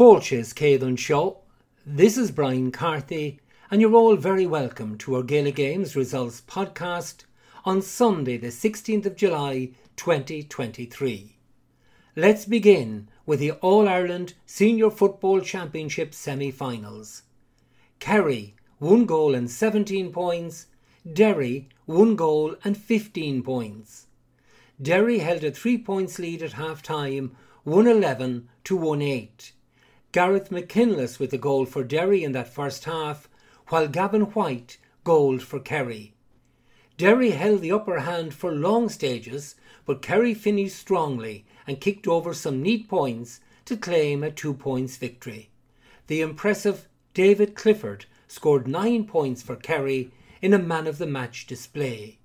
Fólches Céadún Show. This is Brian Carthy, and you're all very welcome to our Gaelic Games Results podcast on Sunday, the 16th of July 2023. Let's begin with the All Ireland Senior Football Championship semi finals. Kerry, one goal and 17 points. Derry, one goal and 15 points. Derry held a three points lead at half time, 111 to 1 8. Gareth McKinless with the goal for Derry in that first half, while Gavin White goaled for Kerry. Derry held the upper hand for long stages, but Kerry finished strongly and kicked over some neat points to claim a two points victory. The impressive David Clifford scored nine points for Kerry in a man of the match display.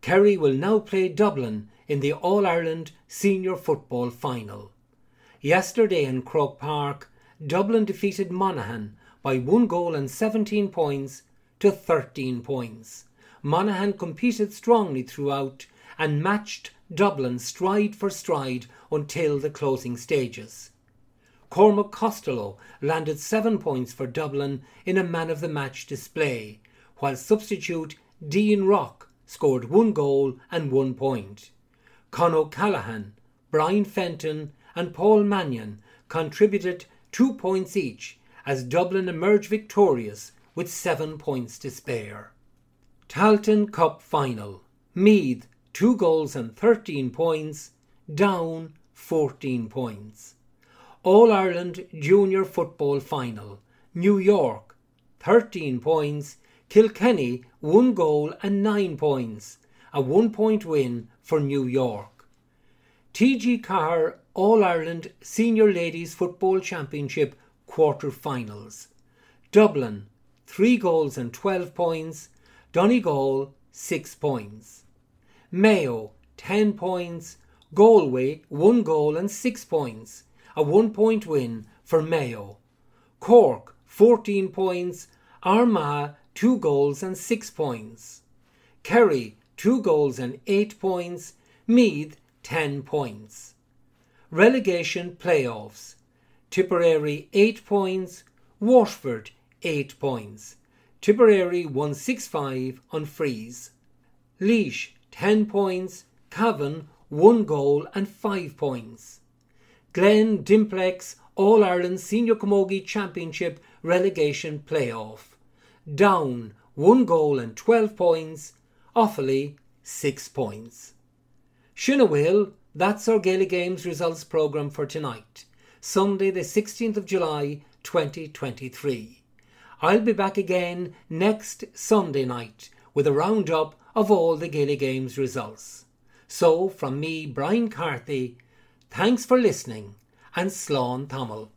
Kerry will now play Dublin in the All Ireland Senior Football Final. Yesterday in Croke Park, Dublin defeated Monaghan by one goal and 17 points to 13 points. Monaghan competed strongly throughout and matched Dublin stride for stride until the closing stages. Cormac Costello landed seven points for Dublin in a man of the match display, while substitute Dean Rock scored one goal and one point. Con O'Callaghan, Brian Fenton, and Paul Mannion contributed two points each as Dublin emerged victorious with seven points to spare. Tailteann Cup Final Meath, two goals and 13 points, Down, 14 points. All Ireland Junior Football Final New York, 13 points, Kilkenny one goal and nine points, a one point win for New York. TG Ceathair All Ireland Senior Ladies Football Championship quarter finals. Dublin, three goals and 12 points. Donegal, six points. Mayo, 10 points. Galway, one goal and six points, a one point win for Mayo. Cork, 14 points. Armagh, two goals and six points. Kerry, two goals and eight points. Meath, ten points. Relegation playoffs. Tipperary, eight points. Waterford, eight points. Tipperary 165 on freeze. Laois 10 points. Cavan, 1 goal and 5 points. Glen Dimplex All Ireland Senior Camogie Championship relegation playoff. Down, one goal and 12 points. Offaly, six points. Shinawil, that's our Gaelic Games results programme for tonight, Sunday the 16th of July 2023. I'll be back again next Sunday night with a roundup of all the Gaelic Games results. So, from me, Brian Carthy, thanks for listening and Slán Tamil.